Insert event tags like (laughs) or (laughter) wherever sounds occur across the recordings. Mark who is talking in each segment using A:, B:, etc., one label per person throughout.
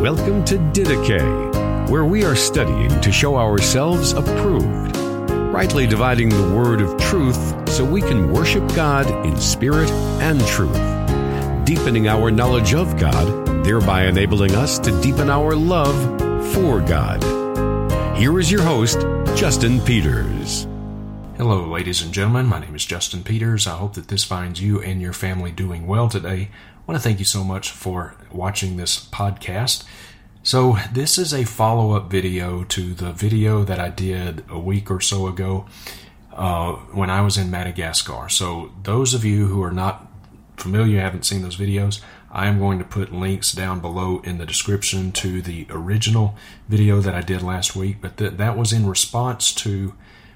A: Welcome to Didache, where we are studying to show ourselves approved, rightly dividing the word of truth so we can worship God in spirit and truth, deepening our knowledge of God, thereby enabling us to deepen our love for God. Here is your host, Justin Peters.
B: Hello, ladies and gentlemen. My name is Justin Peters. I hope that this finds you and your family doing well today. I want to thank you so much for watching this podcast. So, this is a follow up video to the video that I did a week or so ago uh, when I was in Madagascar. So, those of you who are not familiar, haven't seen those videos, I am going to put links down below in the description to the original video that I did last week. But th- that was in response to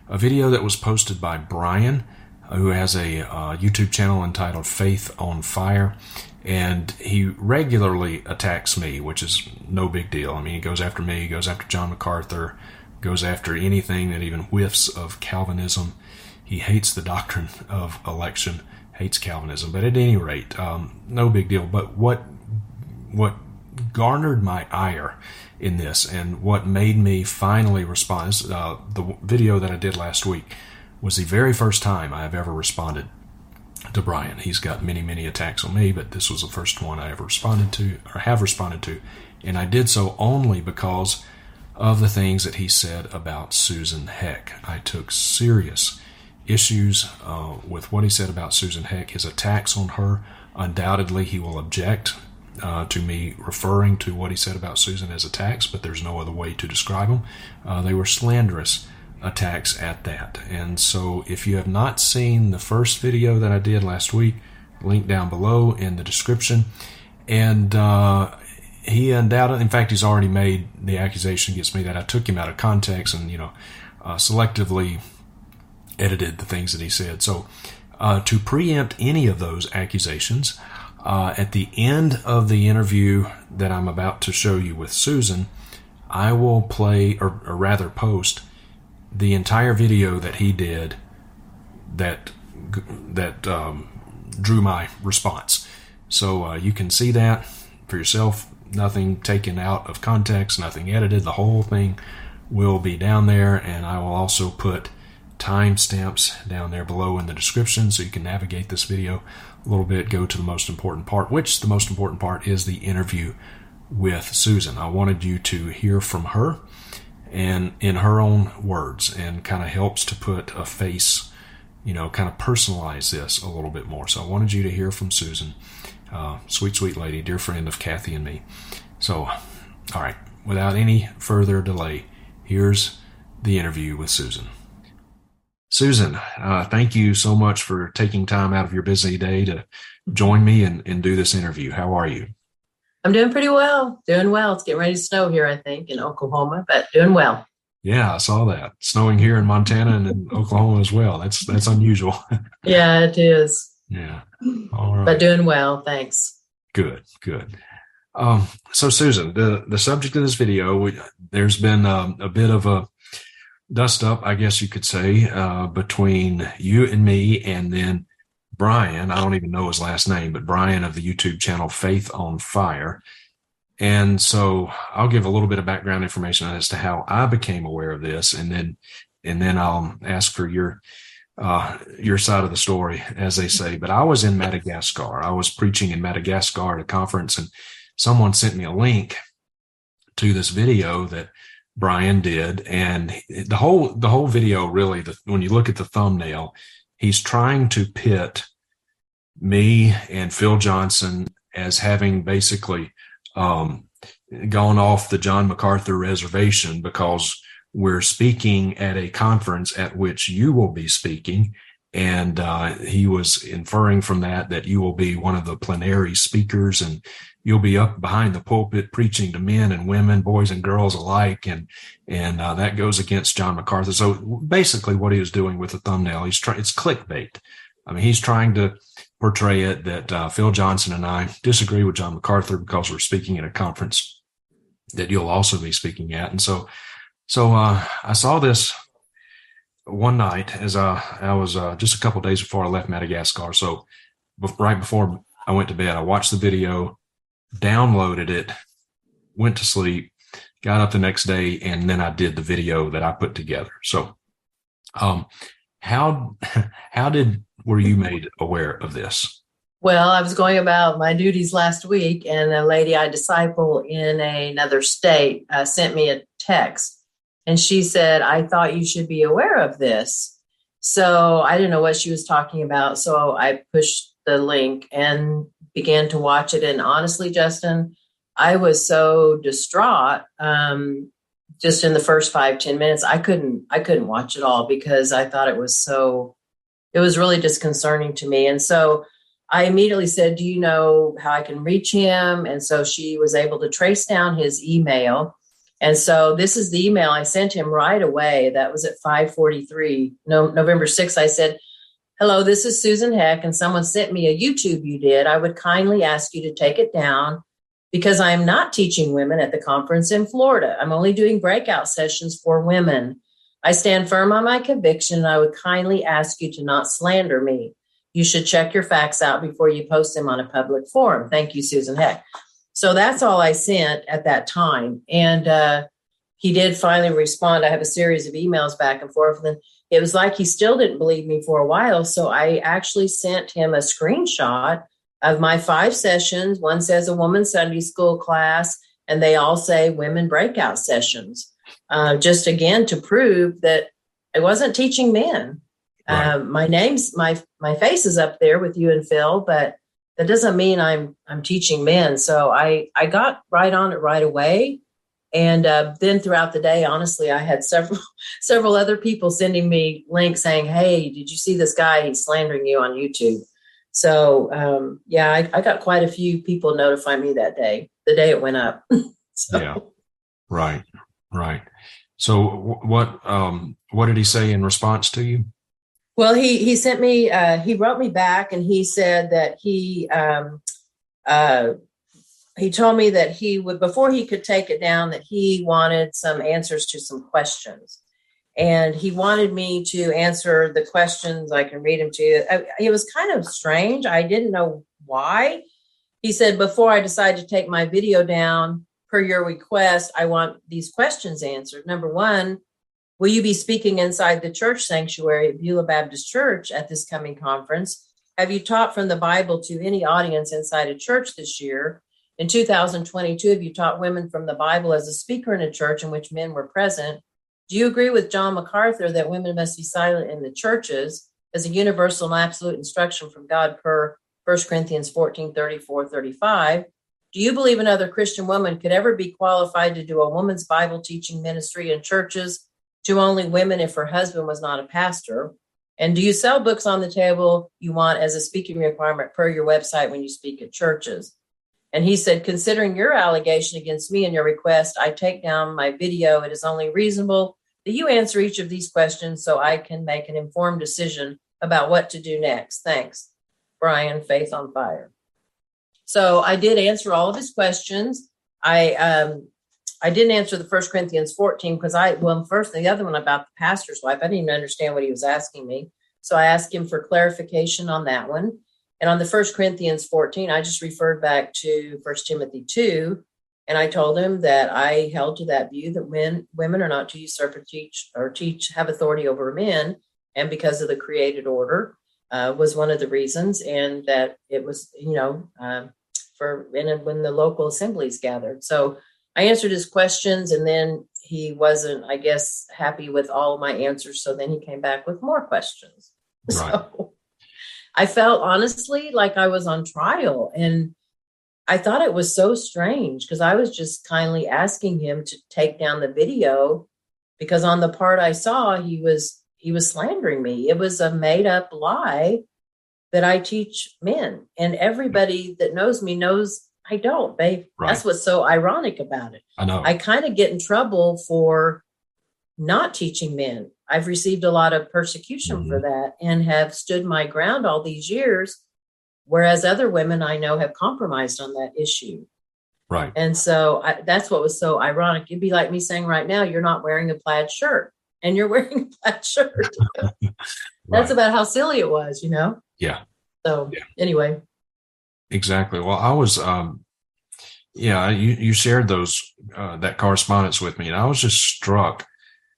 B: a video that was posted by Brian, who has a uh, YouTube channel entitled Faith on Fire and he regularly attacks me, which is no big deal. I mean, he goes after me, he goes after John MacArthur, goes after anything that even whiffs of Calvinism. He hates the doctrine of election, hates Calvinism. But at any rate, um, no big deal. But what what garnered my ire in this, and what made me finally respond, uh, the video that I did last week was the very first time I have ever responded to Brian. He's got many, many attacks on me, but this was the first one I ever responded to or have responded to. And I did so only because of the things that he said about Susan Heck. I took serious issues uh, with what he said about Susan Heck, his attacks on her. Undoubtedly, he will object uh, to me referring to what he said about Susan as attacks, but there's no other way to describe them. Uh, they were slanderous attacks at that. And so if you have not seen the first video that I did last week, link down below in the description. And uh, he undoubtedly, in fact, he's already made the accusation against me that I took him out of context and, you know, uh, selectively edited the things that he said. So uh, to preempt any of those accusations, uh, at the end of the interview that I'm about to show you with Susan, I will play, or, or rather post, the entire video that he did that that um, drew my response. So uh, you can see that for yourself. Nothing taken out of context, nothing edited. The whole thing will be down there, and I will also put timestamps down there below in the description so you can navigate this video a little bit. Go to the most important part, which the most important part is the interview with Susan. I wanted you to hear from her and in her own words and kind of helps to put a face, you know, kind of personalize this a little bit more. So I wanted you to hear from Susan, uh, sweet, sweet lady, dear friend of Kathy and me. So, all right, without any further delay, here's the interview with Susan. Susan, uh, thank you so much for taking time out of your busy day to join me and, and do this interview. How are you?
C: I'm doing pretty well. Doing well. It's getting ready to snow here, I think, in Oklahoma, but doing well.
B: Yeah, I saw that. Snowing here in Montana and in (laughs) Oklahoma as well. That's that's unusual. (laughs)
C: yeah, it is.
B: Yeah. All right.
C: But doing well, thanks.
B: Good, good. Um, so Susan, the the subject of this video, we, there's been um, a bit of a dust up, I guess you could say, uh, between you and me, and then Brian, I don't even know his last name, but Brian of the YouTube channel Faith on Fire. And so I'll give a little bit of background information as to how I became aware of this, and then and then I'll ask for your uh, your side of the story, as they say. But I was in Madagascar. I was preaching in Madagascar at a conference, and someone sent me a link to this video that Brian did, and the whole the whole video really, the, when you look at the thumbnail, he's trying to pit me and Phil Johnson as having basically um, gone off the John MacArthur reservation because we're speaking at a conference at which you will be speaking. And uh, he was inferring from that that you will be one of the plenary speakers and you'll be up behind the pulpit preaching to men and women, boys and girls alike. And, and uh, that goes against John MacArthur. So basically what he was doing with the thumbnail, he's trying, it's clickbait. I mean, he's trying to portray it that uh, Phil Johnson and I disagree with John MacArthur because we're speaking at a conference that you'll also be speaking at. And so, so uh, I saw this one night as I, I was uh, just a couple days before I left Madagascar. So right before I went to bed, I watched the video, downloaded it went to sleep, got up the next day, and then I did the video that I put together. So, um, how (laughs) how did were you made aware of this?
C: Well, I was going about my duties last week, and a lady I disciple in another state uh, sent me a text, and she said, "I thought you should be aware of this." So I didn't know what she was talking about, so I pushed the link and began to watch it. And honestly, Justin, I was so distraught. Um, just in the first five ten minutes, I couldn't I couldn't watch it all because I thought it was so. It was really disconcerting to me, and so I immediately said, "Do you know how I can reach him?" And so she was able to trace down his email. And so this is the email I sent him right away. That was at 5:43, no, November 6th. I said, "Hello, this is Susan Heck, and someone sent me a YouTube you did. I would kindly ask you to take it down because I am not teaching women at the conference in Florida. I'm only doing breakout sessions for women. I stand firm on my conviction, and I would kindly ask you to not slander me. You should check your facts out before you post them on a public forum. Thank you, Susan Heck. So that's all I sent at that time. And uh, he did finally respond. I have a series of emails back and forth. And it was like he still didn't believe me for a while. So I actually sent him a screenshot of my five sessions. One says a woman Sunday school class, and they all say women breakout sessions. Uh, just again to prove that I wasn't teaching men. Right. Uh, my name's my my face is up there with you and Phil, but that doesn't mean I'm I'm teaching men. So I I got right on it right away, and uh, then throughout the day, honestly, I had several (laughs) several other people sending me links saying, "Hey, did you see this guy? He's slandering you on YouTube." So um, yeah, I, I, got quite a few people notify me that day, the day it went up. (laughs)
B: so. Yeah, right, right. So what um, what did he say in response to you?
C: Well, he he sent me uh, he wrote me back and he said that he um, uh, he told me that he would before he could take it down that he wanted some answers to some questions and he wanted me to answer the questions. I can read them to you. It was kind of strange. I didn't know why. He said, Before I decided to take my video down, per your request, I want these questions answered. Number one, will you be speaking inside the church sanctuary at Beulah Baptist Church at this coming conference? Have you taught from the Bible to any audience inside a church this year? In 2022, have you taught women from the Bible as a speaker in a church in which men were present? Do you agree with John MacArthur that women must be silent in the churches as a universal and absolute instruction from God per 1 Corinthians 14 34 35? Do you believe another Christian woman could ever be qualified to do a woman's Bible teaching ministry in churches to only women if her husband was not a pastor? And do you sell books on the table you want as a speaking requirement per your website when you speak at churches? And he said, considering your allegation against me and your request, I take down my video. It is only reasonable that you answer each of these questions so I can make an informed decision about what to do next. Thanks, Brian, Faith on Fire. So I did answer all of his questions. I um, I didn't answer the First Corinthians 14 because I well first the other one about the pastor's wife. I didn't even understand what he was asking me. So I asked him for clarification on that one. And on the First Corinthians 14, I just referred back to First Timothy 2, and I told him that I held to that view that men, women are not to usurp or teach or teach have authority over men, and because of the created order uh, was one of the reasons, and that it was you know uh, for and when the local assemblies gathered. So I answered his questions, and then he wasn't, I guess, happy with all my answers. So then he came back with more questions. (laughs) Right. So I felt honestly like I was on trial, and I thought it was so strange because I was just kindly asking him to take down the video because on the part I saw he was he was slandering me. It was a made up lie that I teach men and everybody that knows me knows I don't. They right. that's what's so ironic about it.
B: I know.
C: I kind of get in trouble for not teaching men. I've received a lot of persecution mm-hmm. for that and have stood my ground all these years Whereas other women I know have compromised on that issue.
B: Right.
C: And so I, that's what was so ironic. It'd be like me saying right now, you're not wearing a plaid shirt and you're (laughs) wearing a plaid shirt. (laughs) right. That's about how silly it was, you know?
B: Yeah.
C: So yeah. anyway.
B: Exactly. Well, I was, um, yeah, you, you shared those uh, that correspondence with me, and I was just struck.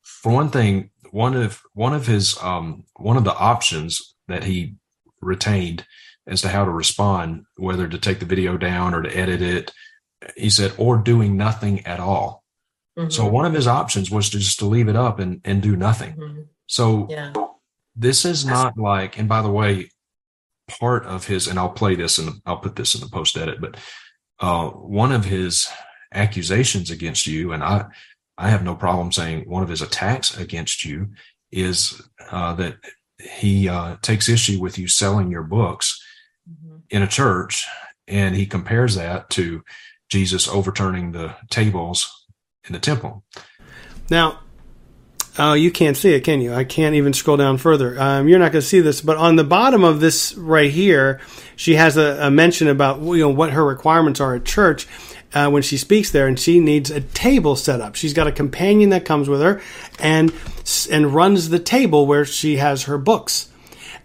B: For one thing, one of one of his um, one of the options that he retained as to how to respond, whether to take the video down or to edit it, he said, or doing nothing at all. Mm-hmm. So one of his options was to just to leave it up and and do nothing. Mm-hmm. So yeah. this is not like, and by the way, part of his, and I'll play this and I'll put this in the post edit, but uh, one of his accusations against you, and I, I have no problem saying one of his attacks against you is uh, that he uh, takes issue with you selling your books mm-hmm. in a church, and he compares that to Jesus overturning the tables in the temple.
D: Now, Oh, you can't see it, can you? I can't even scroll down further. Um, you're not going to see this, but on the bottom of this right here, she has a, a mention about you know what her requirements are at church uh, when she speaks there, and she needs a table set up. She's got a companion that comes with her, and and runs the table where she has her books.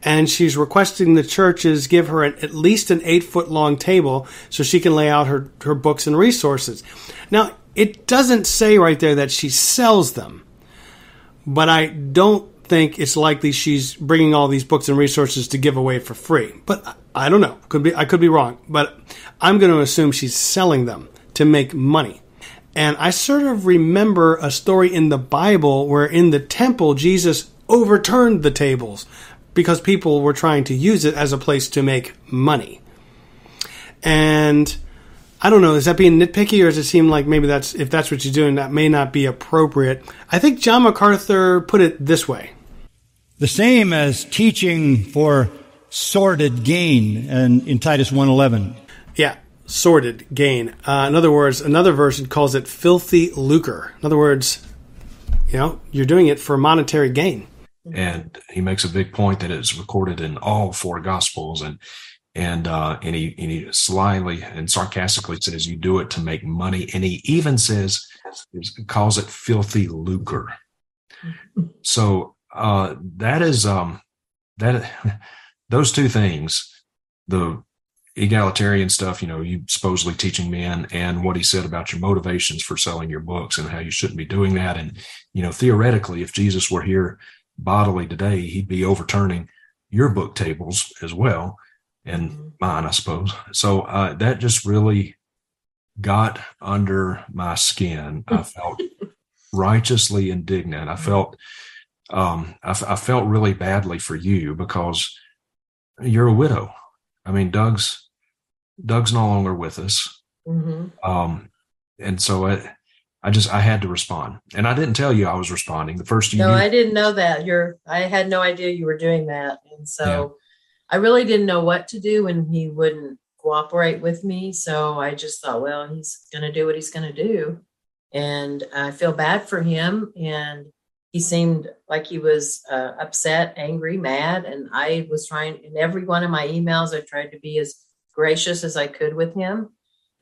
D: And she's requesting the churches give her an, at least an eight foot long table so she can lay out her, her books and resources. Now, it doesn't say right there that she sells them but I don't think it's likely she's bringing all these books and resources to give away for free. But I don't know. Could be I could be wrong, but I'm going to assume she's selling them to make money. And I sort of remember a story in the Bible where in the temple Jesus overturned the tables because people were trying to use it as a place to make money. And I don't know. Is that being nitpicky, or does it seem like maybe that's if that's what you're doing, that may not be appropriate? I think John MacArthur put it this way:
E: the same as teaching for sordid gain, and in Titus one eleven.
D: Yeah, sordid gain. Uh, in other words, another version calls it filthy lucre. In other words, you know, you're doing it for monetary gain.
B: And he makes a big point that it's recorded in all four gospels, and and uh, and he and he slyly and sarcastically says you do it to make money, and he even says calls it filthy lucre. (laughs) So uh, that is um, that (laughs) those two things, the egalitarian stuff, you know, you supposedly teaching men, and what he said about your motivations for selling your books and how you shouldn't be doing that, and you know, theoretically, if Jesus were here bodily today, he'd be overturning your book tables as well and mm-hmm. mine, I suppose. So uh, that just really got under my skin. I (laughs) felt righteously indignant. I mm-hmm. felt um, I, I, felt really badly for you because you're a widow. I mean, Doug's Doug's no longer with us, mm-hmm. um, and so I, I just I had to respond, and I didn't tell you I was responding. The first
C: you no, I didn't know that. You're I had no idea you were doing that, and so I really didn't know what to do when he wouldn't cooperate with me. So I just thought, well, he's going to do what he's going to do. And I feel bad for him. And he seemed like he was uh, upset, angry, mad. And I was trying, in every one of my emails, I tried to be as gracious as I could with him.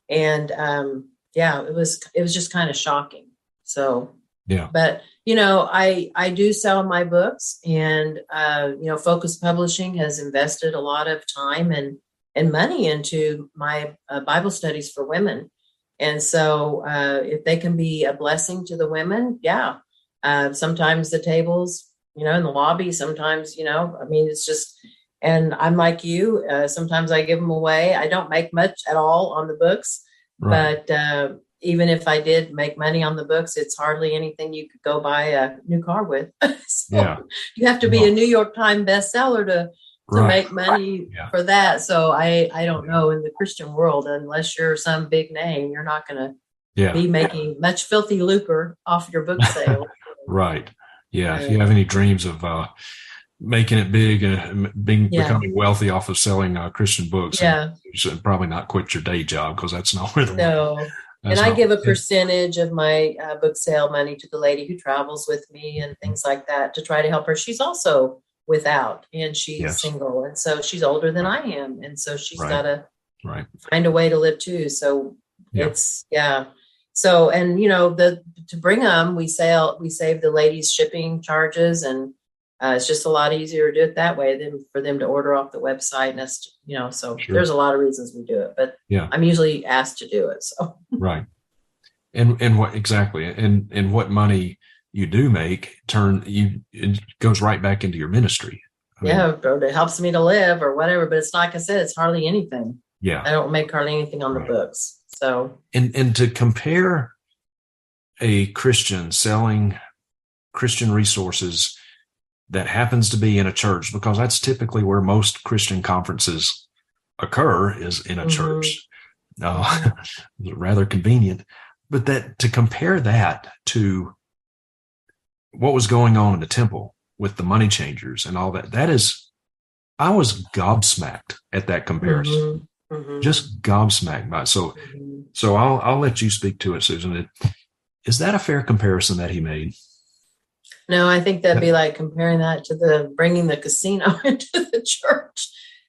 C: And um, yeah, it was, it was just kind of shocking. So,
B: yeah.
C: But you know, I I do sell my books, and uh, you know, Focus Publishing has invested a lot of time and and money into my uh, Bible studies for women. And so, uh, if they can be a blessing to the women, yeah. Uh, sometimes the tables, you know, in the lobby. Sometimes, you know, I mean, it's just. And I'm like you. Uh, sometimes I give them away. I don't make much at all on the books, right. but uh, even if I did make money on the books, it's hardly anything you could go buy a new car with. (laughs) so yeah. you have to be a New York Times bestseller to to right. make money yeah. for that. So I I don't know in the Christian world, unless you're some big name, you're not going to yeah. be making much filthy lucre off your book (laughs) sale.
B: right. Yeah. If you have any dreams of uh, making it big and being yeah. becoming wealthy off of selling uh, Christian books,
C: yeah.
B: you should probably not quit your day job because that's not (laughs) where the
C: no and I give a percentage of my uh, book sale money to the lady who travels with me and things like that to try to help her. She's also without and she's yes. single. And so she's older than I am. And so she's right. got to
B: right.
C: find a way to live too. So yeah. it's, yeah. So, and you know, the, to bring them, we sell, we save the ladies shipping charges and uh, it's just a lot easier to do it that way than for them to order off the website. And that's, you know, so
B: Sure.
C: there's a lot of reasons we do it, but
B: Yeah.
C: I'm usually asked to do it. So (laughs)
B: Right. And and what exactly and and what money you do make turn you it goes right back into your ministry. I mean,
C: yeah, it helps me to live or whatever, but it's like I said, it's hardly anything.
B: Yeah.
C: I don't make hardly anything on the books. So
B: And and to compare a Christian selling Christian resources that happens to be in a church because that's typically where most Christian conferences occur is in a
C: Mhm.
B: church. Uh, (laughs) rather convenient, but that to compare that to what was going on in the temple with the money changers and all that, that is, I was gobsmacked at that comparison.
C: mhm, mhm,
B: Just gobsmacked by it. So
C: mhm.
B: so I'll I'll let you speak to it, Susan. Is that a fair comparison that he made?
C: No, I think that'd be like comparing that to the bringing the casino (laughs) into the church.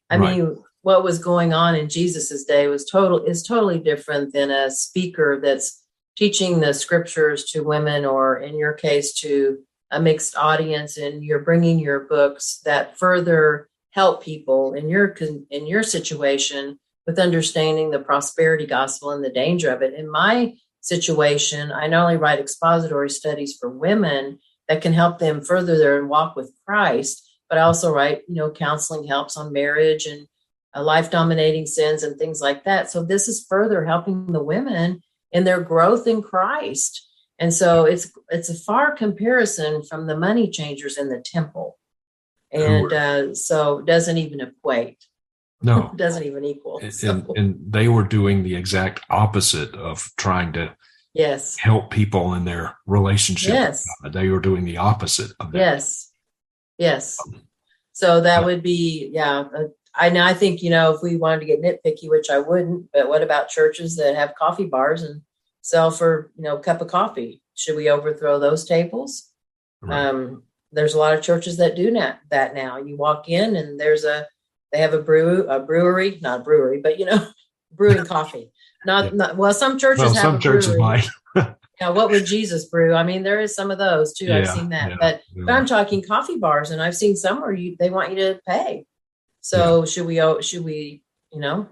C: I
B: Right.
C: mean, what was going on in Jesus's day was total is totally different than a speaker that's teaching the scriptures to women, or in your case, to a mixed audience, and you're bringing your books that further help people in your in your situation with understanding the prosperity gospel and the danger of it. In my situation, I not only write expository studies for women that can help them further their walk with Christ. But I also write, you know, counseling helps on marriage and uh, life dominating sins and things like that. So this is further helping the women in their growth in Christ. And so it's it's a far comparison from the money changers in the temple, and uh, so it doesn't even equate.
B: No.
C: It (laughs) doesn't even equal.
B: And,
C: So,
B: and, and they were doing the exact opposite of trying to
C: yes,
B: help people in their relationship.
C: Yes.
B: They were doing the opposite of that.
C: Yes. Yes. So that would be, yeah. Uh, I know. I think you know if we wanted to get nitpicky, which I wouldn't. But what about churches that have coffee bars and sell for you know a cup of coffee? Should we overthrow those tables?
B: Right.
C: Um, there's a lot of churches that do that that now. You walk in and there's a they have a brew a brewery, not a brewery, but you know (laughs) brewing coffee. Not,
B: Yeah.
C: not well. Some churches
B: well,
C: have
B: some churches might. (laughs)
C: Now, what would Jesus brew? I mean, there is some of those too. I've seen that,
B: yeah,
C: but
B: yeah.
C: but I'm talking coffee bars, and I've seen some where you they want you to pay. So should we? oh, Should we? You know,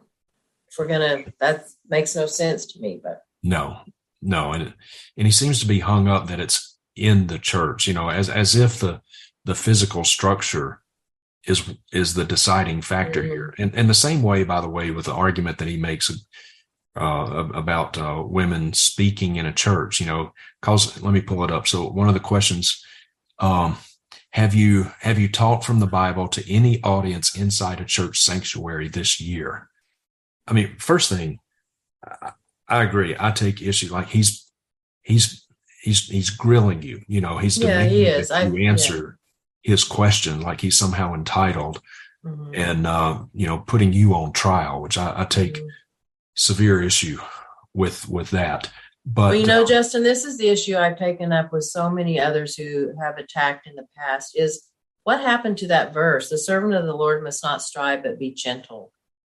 C: if we're gonna, that makes no sense to me. But
B: No, no, and and he seems to be hung up that it's in the church, you know, as as if the the physical structure is is the deciding factor
C: Mhm.
B: here. And and the same way, by the way, with the argument that he makes uh, about uh, women speaking in a church, you know, cause let me pull it up. So one of the questions. Um, have you have you taught from the Bible to any audience inside a church sanctuary this year? I mean, first thing, I, I agree. I take issue. Like he's he's he's he's grilling you. You know, he's
C: Yeah,
B: demanding
C: he is.
B: that
C: I-
B: you
C: yeah.
B: answer his question like he's somehow entitled,
C: mhm,
B: and uh, you know, putting you on trial, which I, I take
C: mhm.
B: Severe issue with with that. But
C: well, you know, Justin, this is the issue I've taken up with so many others who have attacked in the past. Is what happened to that verse? The servant of the Lord must not strive, but be gentle.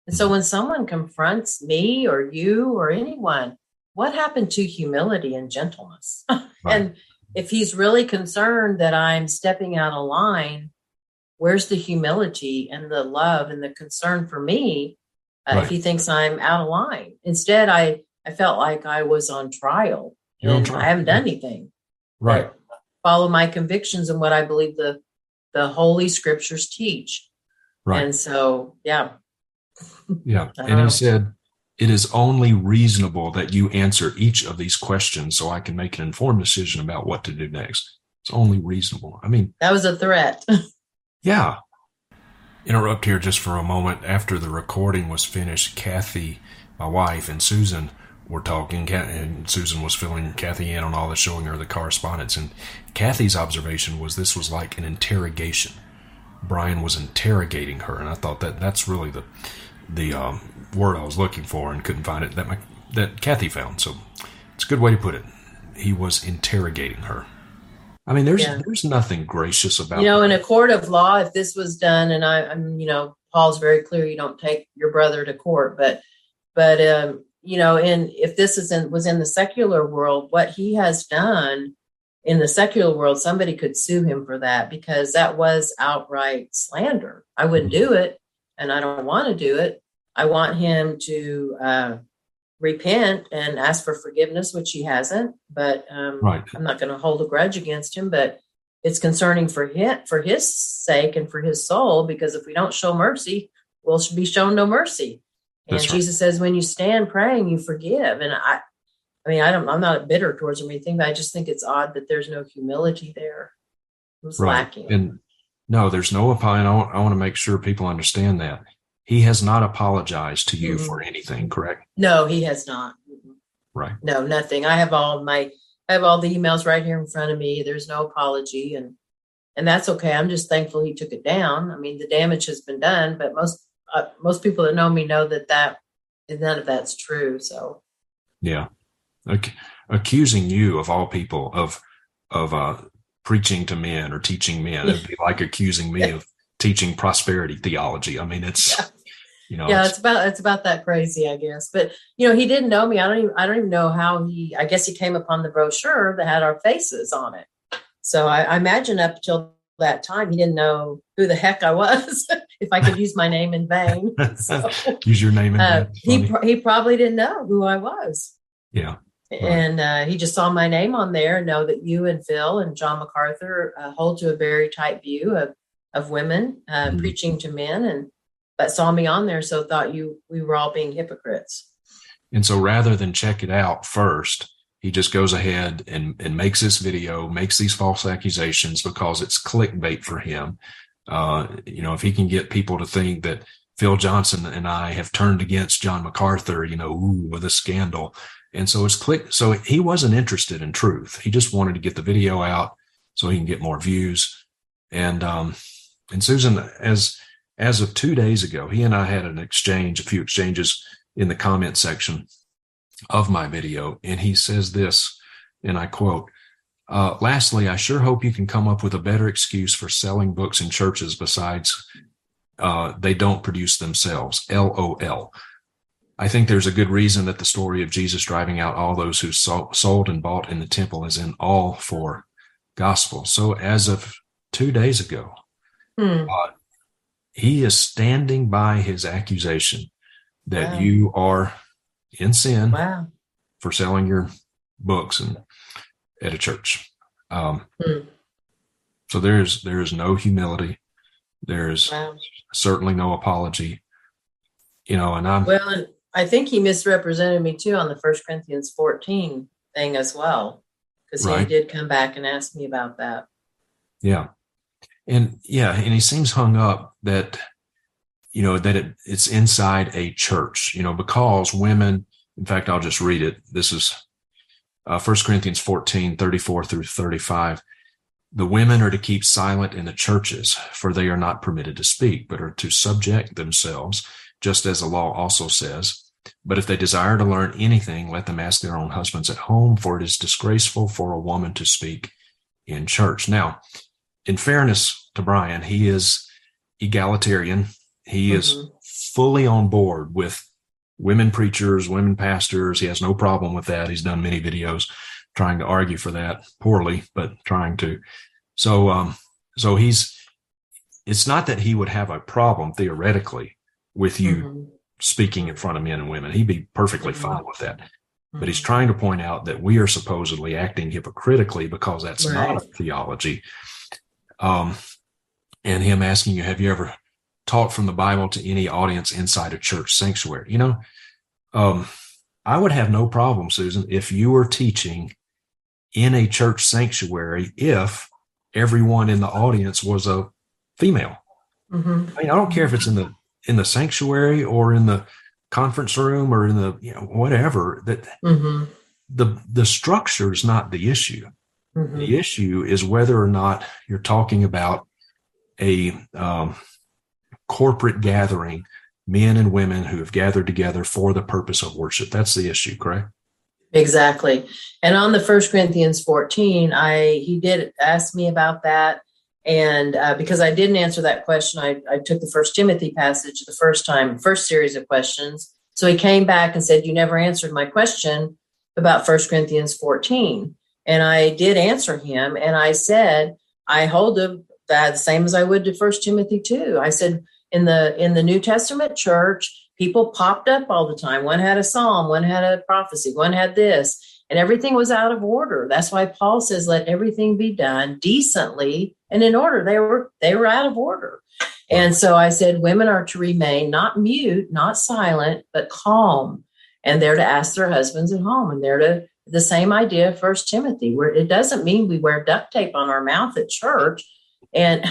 C: And so, mm-hmm. when someone confronts me or you or anyone, what happened to humility and gentleness? (laughs) And if he's really concerned that I'm stepping out of line, where's the humility and the love and the concern for me uh,
B: Right.
C: if he thinks I'm out of line? Instead, I, I felt like I was on trial
B: You're on trial.
C: I haven't done anything.
B: right,
C: but Follow my convictions and what I believe the, the holy scriptures teach.
B: right.
C: And so, yeah. (laughs)
B: Yeah. And
C: know.
B: he said, It is only reasonable that you answer each of these questions so I can make an informed decision about what to do next. It's only reasonable. I mean,
C: That was a threat. (laughs)
B: yeah. Interrupt here just for a moment. After the recording was finished, Kathy, my wife, and Susan were talking, and Susan was filling Kathy in on all the showing her the correspondence. And Kathy's observation was this was like an interrogation. Brian was interrogating her, and I thought that that's really the the um, word I was looking for and couldn't find it that my, that Kathy found. So it's a good way to put it. He was interrogating her. I mean, there's
C: Yeah.
B: there's nothing gracious about
C: you know, in a court of law, if this was done, and I, I'm, you know, Paul's very clear, you don't take your brother to court, but, but, um, you know, and if this is in, was in the secular world, what he has done in the secular world, somebody could sue him for that because that was outright slander. I wouldn't do it, and I don't want to do it. I want him to uh, repent and ask for forgiveness, which he hasn't. But um,
B: Right.
C: I'm not going to hold a grudge against him. But it's concerning for him, for his sake, and for his soul, because if we don't show mercy, we'll be shown no mercy. And
B: right.
C: Jesus says, when you stand praying, you forgive. And I, I mean, I don't, I'm not bitter towards him or anything, but I just think it's odd that there's no humility there. It was lacking.
B: And no, there's no. I want, I want to make sure people understand that. He has not apologized to you
C: Mhm.
B: for anything, correct?
C: no, he has not.
B: Right.
C: No, nothing. I have all my, I have all the emails right here in front of me. There's no apology, and and that's okay. I'm just thankful he took it down. I mean, the damage has been done, but most uh, most people that know me know that that none of that's true. So
B: Yeah. Ac- accusing you of all people of, of, uh, preaching to men or teaching men. It'd be (laughs) like accusing me of teaching prosperity theology. I mean, it's,
C: Yeah.
B: You know,
C: yeah,
B: it's-
C: it's about it's about that crazy, I guess. But you know, he didn't know me. I don't even I don't even know how he. I guess he came upon the brochure that had our faces on it. So I, I imagine up till that time, he didn't know who the heck I was. (laughs) if I could use my name in vain, (laughs) so,
B: use your name in
C: uh, he he probably didn't know who I was.
B: yeah.
C: And uh, he just saw my name on there and know that you and Phil and John MacArthur uh, hold to a very tight view of of women uh,
B: Mhm.
C: preaching to men, and but saw me on there, so thought you we were all being hypocrites.
B: And so rather than check it out first, he just goes ahead and, and makes this video, makes these false accusations because it's clickbait for him. Uh, you know, if he can get people to think that Phil Johnson and I have turned against John MacArthur, you know, ooh, with a scandal. And so it's click. So he wasn't interested in truth. He just wanted to get the video out so he can get more views. And, um, and Susan, as, as of two days ago, he and I had an exchange, a few exchanges in the comment section of my video. And he says this, and I quote, uh, lastly, I sure hope you can come up with a better excuse for selling books in churches besides uh, they don't produce themselves. LOL. I think there's a good reason that the story of Jesus driving out all those who sold, and bought in the temple is in all four gospels. So as of two days ago,
C: Hmm.
B: He is standing by his accusation that
C: Wow.
B: you are in sin
C: Wow.
B: for selling your books and at a church. Um,
C: Hmm.
B: So there's there is no humility. There's
C: Wow.
B: certainly no apology. You know, and I'm
C: Well, and I think he misrepresented me too on the First Corinthians 14 thing as well, because he did come back and ask me about that.
B: yeah, and yeah, and he seems hung up that you know that it, it's inside a church. You know, because women. In fact, I'll just read it. This is uh, 1 Corinthians 14, 34 through 35. The women are to keep silent in the churches, for they are not permitted to speak, but are to subject themselves, just as the law also says. But if they desire to learn anything, let them ask their own husbands at home, for it is disgraceful for a woman to speak in church. Now, in fairness to Brian, he is egalitarian. He is
C: Mhm.
B: fully on board with women preachers, women pastors. He has no problem with that. He's done many videos trying to argue for that poorly, but trying to. So, um, so he's, it's not that he would have a problem theoretically with you
C: Mhm.
B: speaking in front of men and women. He'd be perfectly fine with that. But he's
C: Mhm.
B: trying to point out that we are supposedly acting hypocritically because that's not a theology. Um, and him asking you, have you ever taught from the Bible to any audience inside a church sanctuary? You know, um, I would have no problem, Susan, if you were teaching in a church sanctuary if everyone in the audience was a female.
C: Mhm.
B: I mean, I don't care if it's in the in the sanctuary or in the conference room or in the you know whatever that
C: Mhm.
B: the the structure is not the issue.
C: Mhm.
B: The issue is whether or not you're talking about a um, corporate gathering, men and women who have gathered together for the purpose of worship. That's the issue, correct?
C: Exactly. And on the First Corinthians 14, I he did ask me about that. And uh, because I didn't answer that question, I, I took the First Timothy passage the first time, first series of questions. So he came back and said, "You never answered my question about First Corinthians 14." And I did answer him, and I said, I hold to that same as I would to First Timothy two. I said in the in the New Testament church, people popped up all the time. One had a psalm, one had a prophecy, one had this, and everything was out of order. That's why Paul says, "Let everything be done decently and in order." They were they were out of order. And so I said, women are to remain not mute, not silent, but calm. And they're to ask their husbands at home. And they're to the same idea of First Timothy, where it doesn't mean we wear duct tape on our mouth at church. And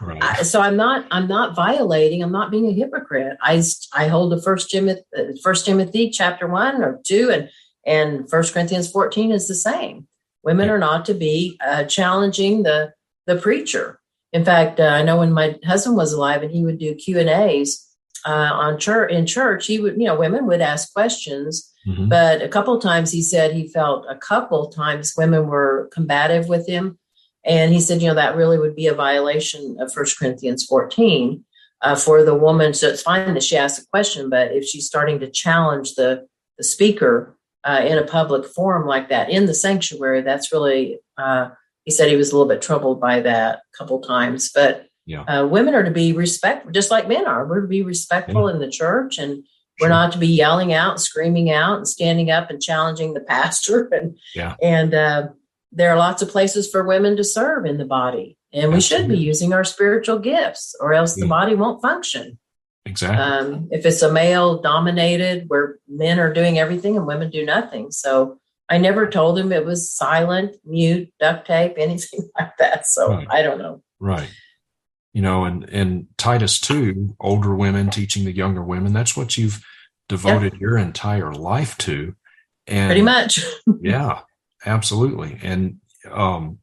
C: right. I, so I'm not I'm not violating. I'm not being a hypocrite. I I hold the First Timothy First Timothy chapter one or two, and and First Corinthians 14 is the same. Women yeah. are not to be uh, challenging the the preacher. In fact, uh, I know when my husband was alive and he would do Q and A's uh, on church in church, he would you know women would ask questions Mm-hmm. But a couple times he said he felt a couple times women were combative with him. And he said, you know, that really would be a violation of First Corinthians 14 uh, for the woman. So it's fine that she asks a question, but if she's starting to challenge the, the speaker uh, in a public forum like that in the sanctuary, that's really, uh, he said he was a little bit troubled by that a couple times. But yeah. Uh, women are to be respectful, just like men are. We're to be respectful yeah. in the church and we're not to be yelling out, screaming out, and standing up and challenging the (laughs) pastor. And
B: yeah.
C: and uh, there are lots of places for women to serve in the body, and we should be using our spiritual gifts, or else the body won't function.
B: Exactly.
C: Um, if it's a male dominated, where men are doing everything and women do nothing, so I never told him it was silent, mute, duct tape, (laughs) anything like that. So right. I don't know.
B: Right you know, and and Titus two, older women teaching the younger women. That's what you've devoted your entire life to.
C: And pretty much. (laughs)
B: yeah, absolutely. And um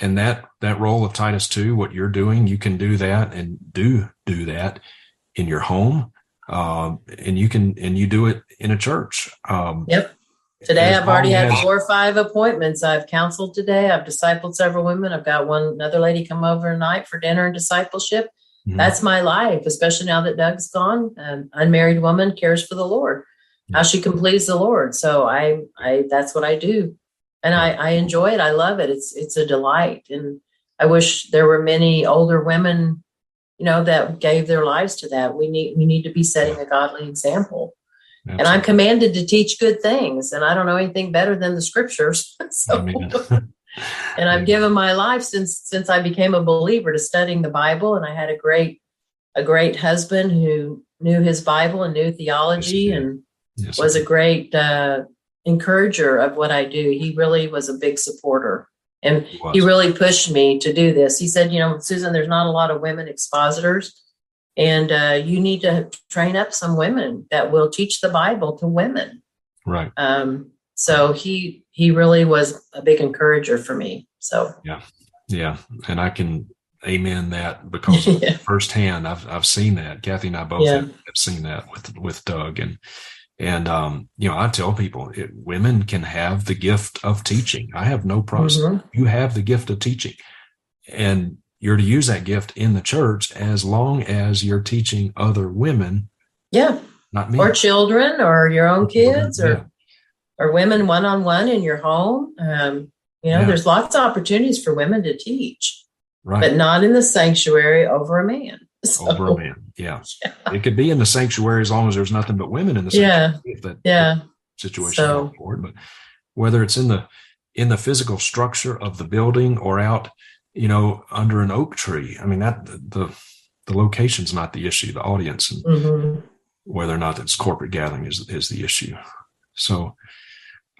B: and that that role of Titus two, what you're doing, you can do that and do do that in your home. Um, and you can and you do it in a church. Um,
C: yep. Today, I've already had four or five appointments. I've counseled today. I've discipled several women. I've got one another lady come over tonight for dinner and discipleship. Mm-hmm. That's my life, especially now that Doug's gone. An unmarried woman cares for the Lord, how she can please the Lord. So I, I that's what I do, and I, I enjoy it. I love it. It's it's a delight, and I wish there were many older women, you know, that gave their lives to that. We need we need to be setting a godly example. Absolutely. And I'm commanded to teach good things, and I don't know anything better than the scriptures. (laughs) so, (laughs) and I've given my life since since I became a believer to studying the Bible, and I had a great a great husband who knew his Bible and knew theology, yes, and yes, was a great uh, encourager of what I do. He really was a big supporter. And he, he really pushed me to do this. He said, You know, Susan, there's not a lot of women expositors and uh, you need to train up some women that will teach the bible to women.
B: Right.
C: Um, so he he really was a big encourager for me. So.
B: Yeah. Yeah. And i can amen that because (laughs) yeah. firsthand i've i've seen that. Kathy and i both yeah. have, seen that with with doug and and um, you know i tell people it, women can have the gift of teaching. I have no problem mm-hmm. you have the gift of teaching. And you're to use that gift in the church as long as you're teaching other women.
C: Yeah.
B: Not me.
C: Or children or your own kids or yeah. or women one on one in your home. Um, you know, yeah. there's lots of opportunities for women to teach. Right. But not in the sanctuary over a man. (laughs)
B: So, over a man. Yeah. yeah. It could be in the sanctuary as long as there's nothing but women in the
C: sanctuary. Yeah.
B: That,
C: yeah.
B: situation so, forward. But whether it's in the in the physical structure of the building or out you know, under an oak tree. I mean, that the the location's not the issue. The audience and mm-hmm. whether or not it's corporate gathering is is the issue. So,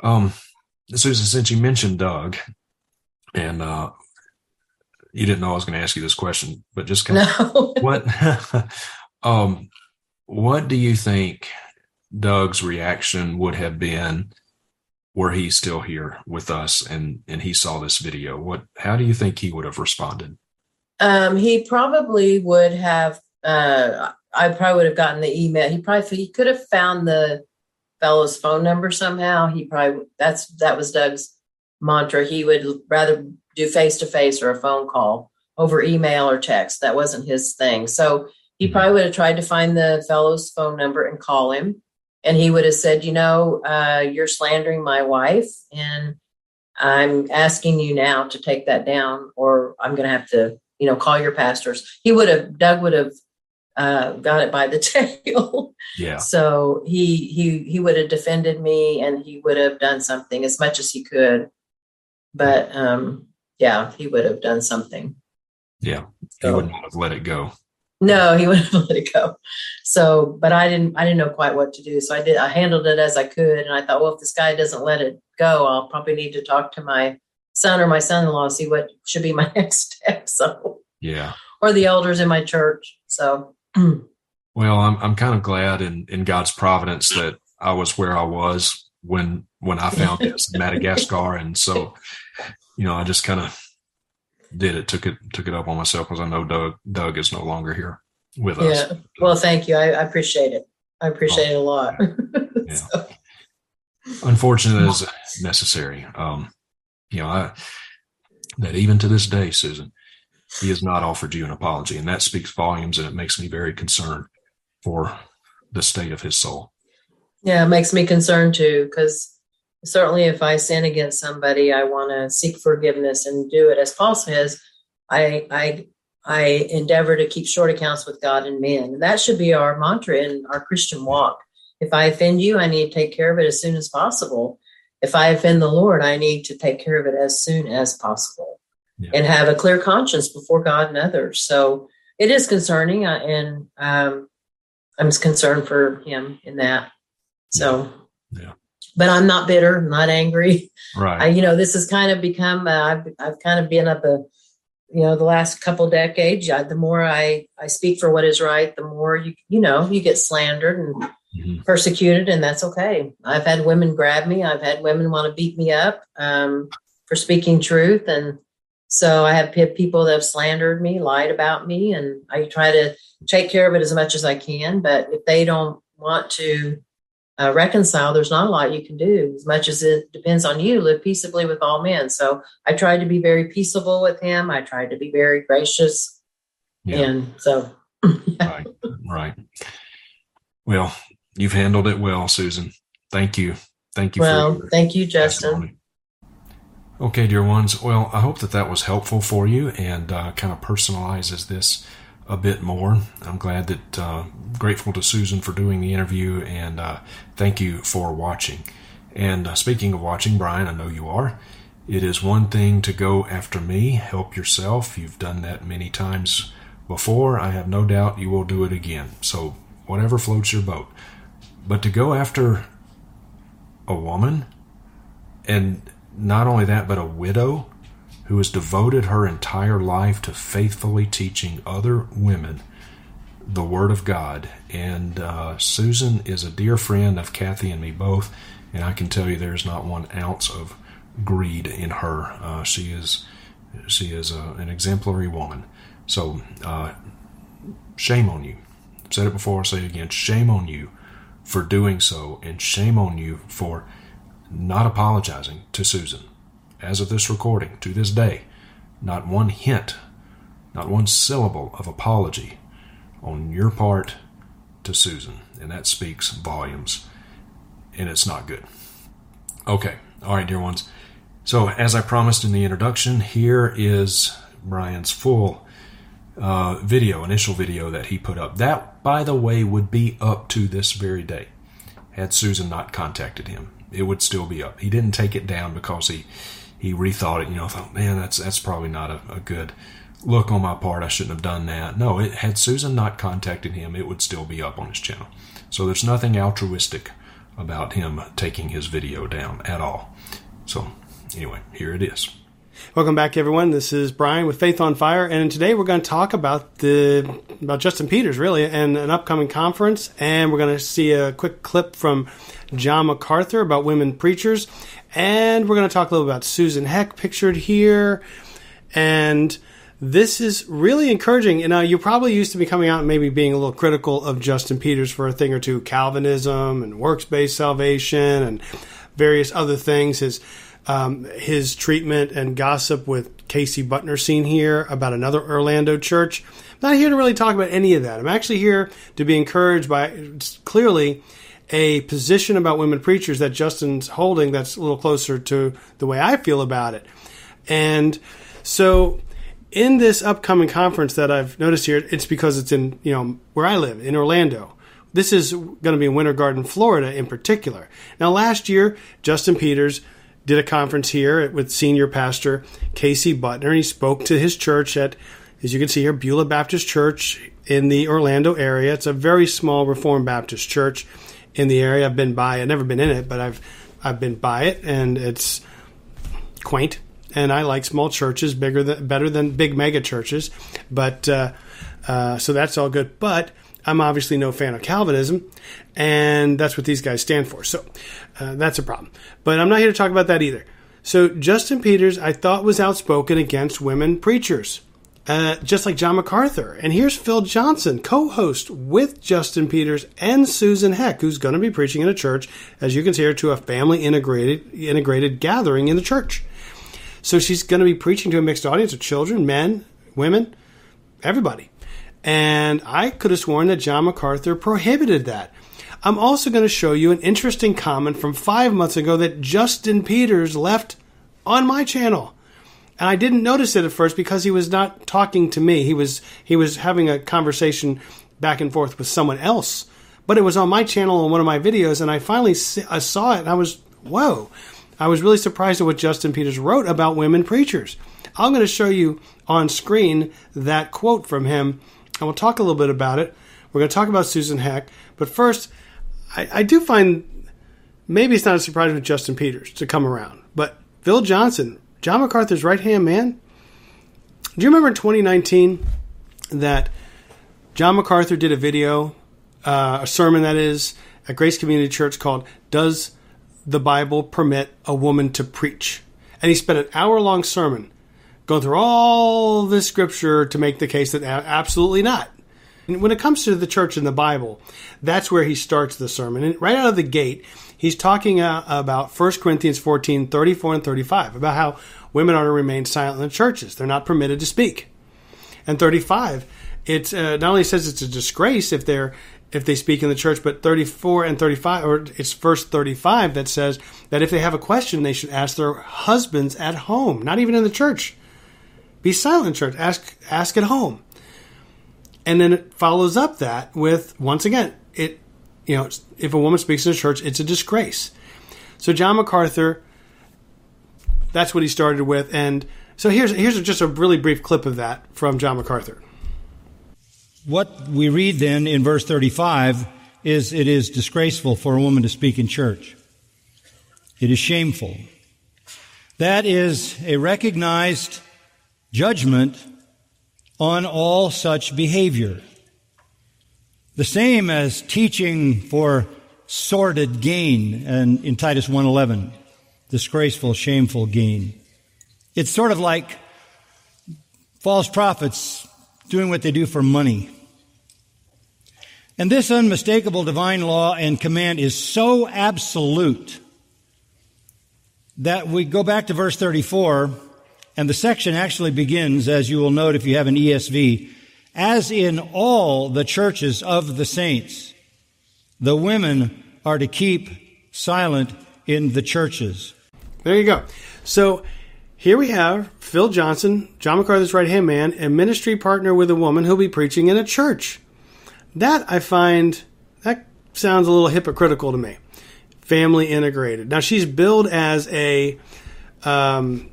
B: um, Susan, since you mentioned Doug, and uh, you didn't know I was going to ask you this question, but just kind of no. (laughs) what, (laughs) um, what do you think Doug's reaction would have been were he still here with us and and he saw this video what how do you think he would have responded?
C: Um he probably would have uh i probably would have gotten the email. He probably he could have found the fellow's phone number somehow. He probably that's that was doug's mantra. He would rather do face to face or a phone call over email or text. That wasn't his thing. So he mm-hmm. probably would have tried to find the fellow's phone number and call him and he would have said, you know, uh, you're slandering my wife, and I'm asking you now to take that down, or I'm going to have to, you know, call your pastors. He would have, Doug would have uh, got it by the (laughs) tail.
B: Yeah.
C: So he he he would have defended me, and he would have done something as much as he could. But um, yeah, he would have done something.
B: Yeah. He
C: So-
B: would not have let it go.
C: No, he (laughs) wouldn't have let it go. So, but I didn't. I didn't know quite what to do. So I did. I handled it as I could, and I thought, well, if this guy doesn't let it go, I'll probably need to talk to my son or my son-in-law, see what should be (laughs) my next step. So,
B: Yeah.
C: or the elders in my church. So, (clears throat)
B: Well, I'm I'm kind of glad in in God's providence that I was where I was when when I found this in Madagascar, and so you know I just kind of did it, took it took it up on myself because I know Doug Doug is no longer here with us.
C: yeah. Well, thank you. I, I appreciate it. I appreciate it a lot. (laughs)
B: Yeah.
C: So,
B: Unfortunate as necessary. Um, you know, I that even to this day, Susan, he has not offered you an apology, and that speaks volumes, and it makes me very concerned for the state of his soul.
C: yeah, it makes me concerned too, because certainly if I sin against somebody, I want to seek forgiveness and do it. As Paul says, I I I endeavor to keep short accounts with God and men. And that should be our mantra in our Christian walk. If I offend you, I need to take care of it as soon as possible. If I offend the Lord, I need to take care of it as soon as possible
B: Yeah.
C: and have a clear conscience before God and others. So it is concerning, uh, and um, I'm concerned for him in that. So,
B: Yeah.
C: But I'm not bitter, I'm not angry.
B: Right.
C: I, you know, this has kind of become. Uh, I've I've kind of been up a, you know, the last couple decades. I, the more I I speak for what is right, the more you you know you get slandered and
B: Mhm.
C: persecuted, and that's okay. I've had women grab me. I've had women want to beat me up um, for speaking truth, and so I have people that have slandered me, lied about me, and I try to take care of it as much as I can. But if they don't want to uh, reconcile, there's not a lot you can do. As much as it depends on you, live peaceably with all men. So I tried to be very peaceable with him. I tried to be very gracious,
B: Yeah.
C: and so (laughs)
B: Right. Right. Well, you've handled it well, Susan. Thank you. Thank you
C: well, thank you, Justin.
B: testimony. Okay, dear ones. Well, I hope that that was helpful for you and uh, kind of personalizes this a bit more. I'm glad that, uh, grateful to Susan for doing the interview and uh, thank you for watching. And uh, speaking of watching, Brian, I know you are. It is one thing to go after me, help yourself. You've done that many times before. I have no doubt you will do it again. So, whatever floats your boat. But to go after a woman, and not only that, but a widow who has devoted her entire life to faithfully teaching other women the Word of God. And uh, Susan is a dear friend of Kathy and me both, and I can tell you there's not one ounce of greed in her. Uh, she is she is a, an exemplary woman. So uh, shame on you. I've said it before. I'll say it again. Shame on you for doing so, and shame on you for not apologizing to Susan. As of this recording, to this day, not one hint, not one syllable of apology on your part to Susan. And that speaks volumes. And it's not good. Okay. All right, dear ones. So, as I promised in the introduction, here is Brian's full uh, video, initial video that he put up. That, by the way, would be up to this very day had Susan not contacted him. It would still be up. He didn't take it down because he he rethought it. You know, thought, man, that's that's probably not a, a good look on my part. I shouldn't have done that. No, it had Susan not contacted him, it would still be up on his channel. So there's nothing altruistic about him taking his video down at all. So anyway, here it is.
D: Welcome back, everyone. This is Brian with Faith on Fire, and today we're going to talk about the about Justin Peters, really, and an upcoming conference. And we're going to see a quick clip from John MacArthur about women preachers, and we're going to talk a little about Susan Heck, pictured here, and this is really encouraging. You know, you probably used to be coming out and maybe being a little critical of Justin Peters for a thing or two, Calvinism and works based salvation and various other things. His um, his treatment and gossip with Casey Butner seen here about another Orlando church. I'm not here to really talk about any of that. I'm actually here to be encouraged by clearly a position about women preachers that Justin's holding that's a little closer to the way I feel about it. And so in this upcoming conference that I've noticed here, it's because it's in, you know, where I live, in Orlando. This is going to be in Winter Garden, Florida in particular. Now, last year, Justin Peters did a conference here with senior pastor Casey Butner, and he spoke to his church at, as you can see here, Beulah Baptist Church in the Orlando area. It's a very small Reformed Baptist church in the area. I've been by. I've never been in it, but I've I've been by it, and it's quaint. And I like small churches, bigger than better than big mega churches. But uh, uh, so that's all good. But I'm obviously no fan of Calvinism, and that's what these guys stand for. So uh, that's a problem. But I'm not here to talk about that either. So Justin Peters, I thought was outspoken against women preachers uh, just like John MacArthur. And here's Phil Johnson, co host with Justin Peters and Susan Heck, who's going to be preaching in a church, as you can see here, to a family integrated, integrated gathering in the church. So she's going to be preaching to a mixed audience of children, men, women, everybody. And I could have sworn that John MacArthur prohibited that. I'm also going to show you an interesting comment from five months ago that Justin Peters left on my channel and I didn't notice it at first because he was not talking to me. He was he was having a conversation back and forth with someone else. But it was on my channel in one of my videos, and I finally I saw it, and I was whoa! I was really surprised at what Justin Peters wrote about women preachers. I'm going to show you on screen that quote from him, and we'll talk a little bit about it. We're going to talk about Susan Heck, but first, I, I do find maybe it's not a surprise with Justin Peters to come around, but Phil Johnson John MacArthur's right hand man. Do you remember in 2019 that John MacArthur did a video, uh, a sermon that is, at Grace Community Church called Does the Bible Permit a Woman to Preach? And he spent an hour long sermon going through all this scripture to make the case that absolutely not. And when it comes to the church and the Bible, that's where he starts the sermon. And right out of the gate, he's talking uh, about 1 Corinthians 14 34 and 35, about how women are to remain silent in the churches. They're not permitted to speak. And 35, it uh, not only says it's a disgrace if they're if they speak in the church, but 34 and 35, or it's verse 35 that says that if they have a question, they should ask their husbands at home, not even in the church. Be silent church. Ask ask at home. And then it follows up that with once again, you know, if a woman speaks in a church, it's a disgrace. So John MacArthur, that's what he started with, and so here's here's just a really brief clip of that from John MacArthur.
E: What we read then in verse 35 is it is disgraceful for a woman to speak in church. It is shameful. That is a recognized judgment on all such behavior. The same as teaching for sordid gain and in Titus 1:11, disgraceful, shameful gain. It's sort of like false prophets doing what they do for money. And this unmistakable divine law and command is so absolute that we go back to verse 34 and the section actually begins, as you will note if you have an ESV, as in all the churches of the saints, the women are to keep silent in the churches.
D: There you go. So here we have Phil Johnson, John MacArthur's right hand man, a ministry partner with a woman who'll be preaching in a church. That I find that sounds a little hypocritical to me. Family integrated. Now she's billed as a um,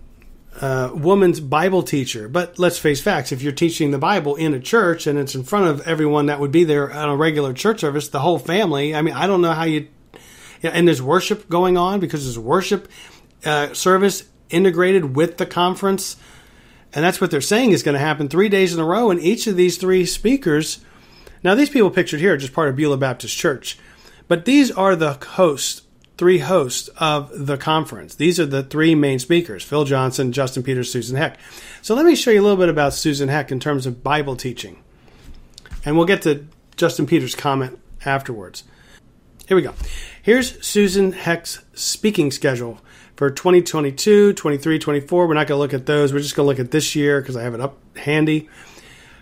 D: uh, woman's Bible teacher. But let's face facts. If you're teaching the Bible in a church and it's in front of everyone that would be there on a regular church service, the whole family, I mean, I don't know how you, and there's worship going on because there's worship uh, service integrated with the conference. And that's what they're saying is going to happen three days in a row. And each of these three speakers, now these people pictured here are just part of Beulah Baptist Church, but these are the hosts three hosts of the conference. These are the three main speakers Phil Johnson, Justin Peters, Susan Heck. So let me show you a little bit about Susan Heck in terms of Bible teaching. And we'll get to Justin Peters' comment afterwards. Here we go. Here's Susan Heck's speaking schedule for 2022, 23, 24. We're not going to look at those. We're just going to look at this year because I have it up handy.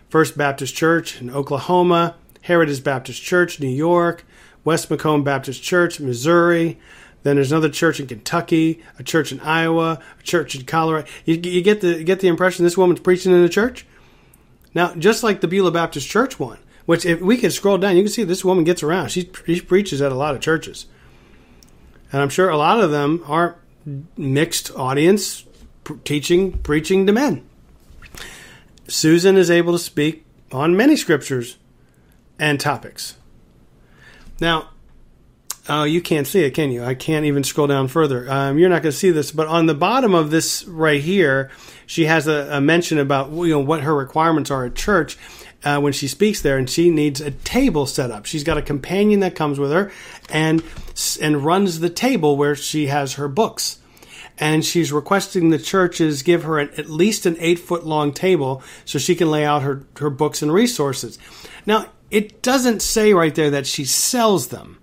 D: First Baptist Church in Oklahoma, Heritage Baptist Church, New York, West Macomb Baptist Church, Missouri. Then there's another church in Kentucky, a church in Iowa, a church in Colorado. You, you get the get the impression this woman's preaching in a church. Now, just like the Beulah Baptist Church one, which if we could scroll down, you can see this woman gets around. She, she preaches at a lot of churches, and I'm sure a lot of them are mixed audience, teaching, preaching to men. Susan is able to speak on many scriptures and topics. Now, oh, you can't see it, can you? I can't even scroll down further. Um, you're not going to see this, but on the bottom of this right here, she has a, a mention about you know what her requirements are at church. Uh, when she speaks there, and she needs a table set up. She's got a companion that comes with her, and and runs the table where she has her books and she's requesting the churches give her an, at least an eight foot long table so she can lay out her, her books and resources. Now, it doesn't say right there that she sells them,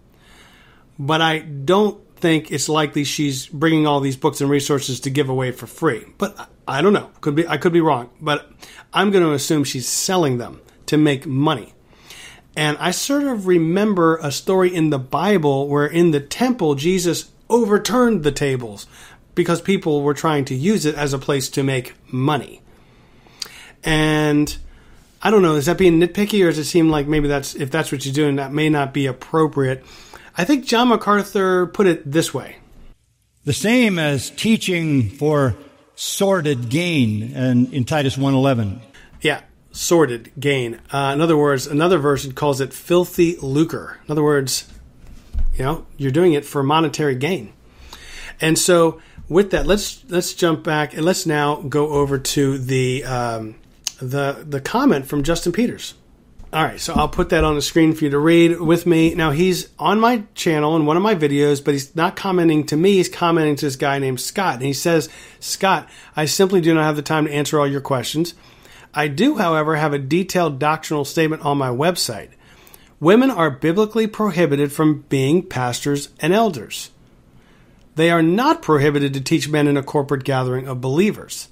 D: but I don't think it's likely she's bringing all these books and resources to give away for free. But I don't know. Could be I could be wrong, but I'm going to assume she's selling them to make money. And I sort of remember a story in the Bible where in the temple Jesus overturned the tables because people were trying to use it as a place to make money. And I don't know, is that being nitpicky or does it seem like maybe that's if that's what you're doing, that may not be appropriate? I think John MacArthur put it this way.
E: The same as teaching for sordid gain and in Titus 1:11.
D: Yeah, sordid gain. Uh, in other words, another version calls it filthy lucre. In other words, you know, you're doing it for monetary gain. And so with that, let's let's jump back and let's now go over to the um, the the comment from Justin Peters. All right, so I'll put that on the screen for you to read with me. Now he's on my channel in one of my videos, but he's not commenting to me. He's commenting to this guy named Scott, and he says, "Scott, I simply do not have the time to answer all your questions. I do, however, have a detailed doctrinal statement on my website. Women are biblically prohibited from being pastors and elders." They are not prohibited to teach men in a corporate gathering of believers.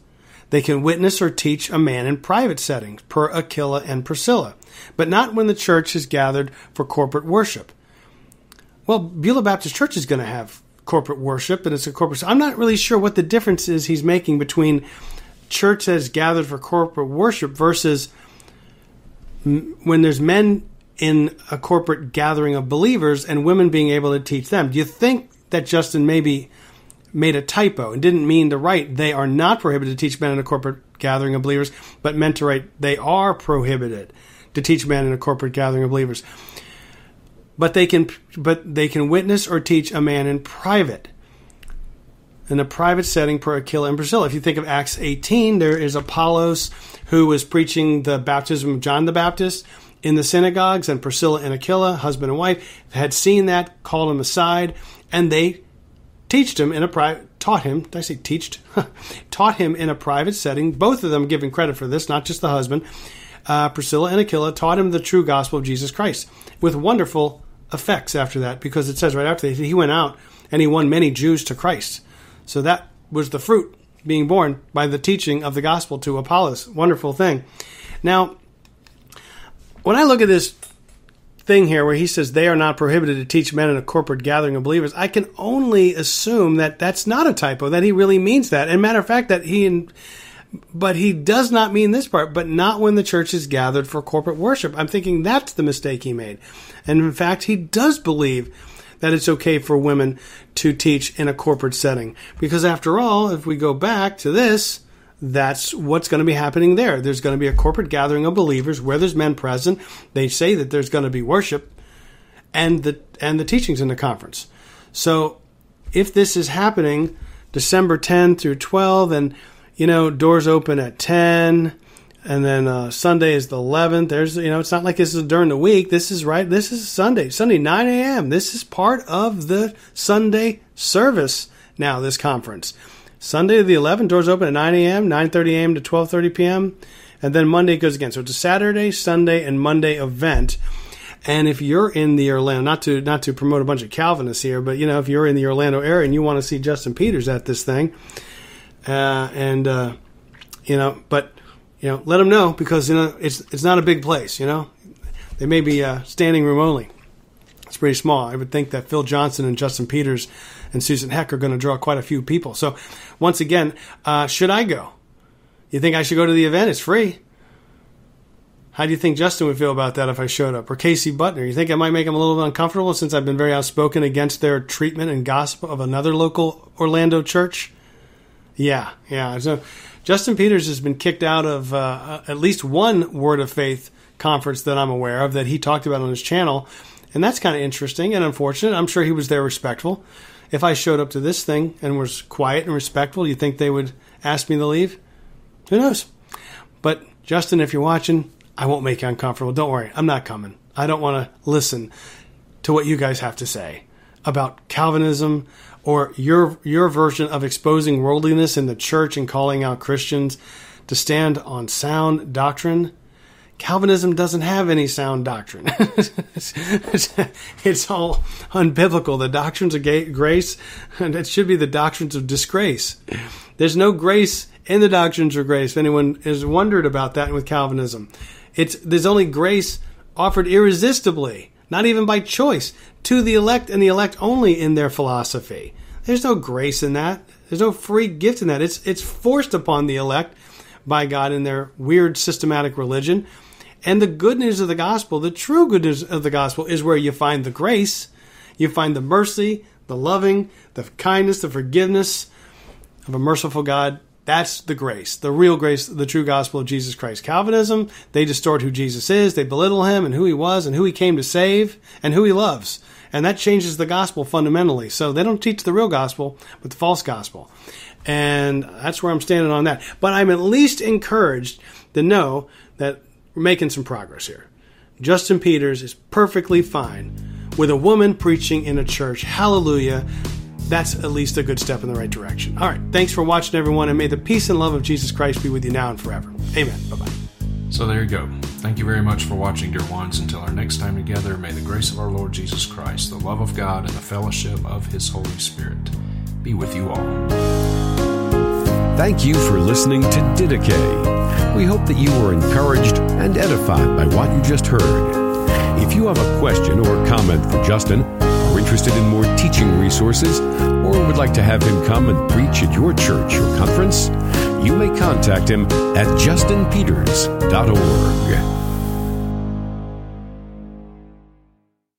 D: They can witness or teach a man in private settings, per Aquila and Priscilla, but not when the church is gathered for corporate worship. Well, Beulah Baptist Church is going to have corporate worship, and it's a corporate. I'm not really sure what the difference is he's making between church that is gathered for corporate worship versus when there's men in a corporate gathering of believers and women being able to teach them. Do you think that Justin maybe made a typo and didn't mean to write they are not prohibited to teach men in a corporate gathering of believers, but meant to write they are prohibited to teach men in a corporate gathering of believers. But they can but they can witness or teach a man in private. In a private setting per Aquila and Priscilla. If you think of Acts 18, there is Apollos who was preaching the baptism of John the Baptist in the synagogues, and Priscilla and Aquila, husband and wife, had seen that, called him aside, and they taught him in a private taught him did i say teached? (laughs) Taught him in a private setting both of them giving credit for this not just the husband uh, priscilla and aquila taught him the true gospel of jesus christ with wonderful effects after that because it says right after that he went out and he won many jews to christ. So that was the fruit being born by the teaching of the gospel to apollos. Wonderful thing. Now when i look at this thing here where he says they are not prohibited to teach men in a corporate gathering of believers, I can only assume that that's not a typo, that he really means that. And matter of fact, that he, and but he does not mean this part, but not when the church is gathered for corporate worship. I'm thinking that's the mistake he made. And in fact, he does believe that it's okay for women to teach in a corporate setting. Because after all, if we go back to this, that's what's going to be happening there. There's going to be a corporate gathering of believers where there's men present. They say that there's going to be worship and the and the teachings in the conference. So if this is happening December 10 through 12 and you know doors open at 10 and then uh, Sunday is the 11th. There's you know it's not like this is during the week. This is right. This is Sunday. Sunday 9 a.m. This is part of the Sunday service now. This conference. Sunday the 11th, doors open at 9 a.m., 9.30 a.m. to 12.30 p.m., and then Monday goes again. So it's a Saturday, Sunday, and Monday event. And if you're in the Orlando, not to not to promote a bunch of Calvinists here, but you know, if you're in the Orlando area and you want to see Justin Peters at this thing, uh, and uh, you know, but you know, let them know because you know it's it's not a big place. You know, they may be uh, standing room only. It's pretty small. I would think that Phil Johnson and Justin Peters and Susan Heck are going to draw quite a few people. So, once again, uh, should I go? You think I should go to the event? It's free. How do you think Justin would feel about that if I showed up? Or Casey Butner? You think I might make him a little bit uncomfortable since I've been very outspoken against their treatment and gossip of another local Orlando church? Yeah, yeah. So Justin Peters has been kicked out of uh, at least one Word of Faith conference that I'm aware of that he talked about on his channel. And that's kind of interesting and unfortunate. I'm sure he was there respectful. If I showed up to this thing and was quiet and respectful, you think they would ask me to leave? Who knows? But Justin, if you're watching, I won't make you uncomfortable. Don't worry, I'm not coming. I don't want to listen to what you guys have to say about Calvinism or your your version of exposing worldliness in the church and calling out Christians to stand on sound doctrine. Calvinism doesn't have any sound doctrine. (laughs) it's all unbiblical. The doctrines of grace, it should be the doctrines of disgrace. There's no grace in the doctrines of grace. If anyone has wondered about that with Calvinism, it's there's only grace offered irresistibly, not even by choice, to the elect and the elect only in their philosophy. There's no grace in that. There's no free gift in that. It's it's forced upon the elect by God in their weird systematic religion. And the good news of the gospel, the true good news of the gospel, is where you find the grace, you find the mercy, the loving, the kindness, the forgiveness of a merciful God. That's the grace, the real grace, the true gospel of Jesus Christ. Calvinism, they distort who Jesus is, they belittle him and who he was and who he came to save and who he loves. And that changes the gospel fundamentally. So they don't teach the real gospel, but the false gospel. And that's where I'm standing on that. But I'm at least encouraged to know that we're making some progress here. Justin Peters is perfectly fine with a woman preaching in a church. Hallelujah. That's at least a good step in the right direction. All right. Thanks for watching, everyone, and may the peace and love of Jesus Christ be with you now and forever. Amen. Bye bye.
B: So there you go. Thank you very much for watching, dear ones. Until our next time together, may the grace of our Lord Jesus Christ, the love of God, and the fellowship of His Holy Spirit be with you all.
A: Thank you for listening to Didache. We hope that you were encouraged and edified by what you just heard. If you have a question or comment for Justin, are interested in more teaching resources, or would like to have him come and preach at your church or conference, you may contact him at justinpeters.org.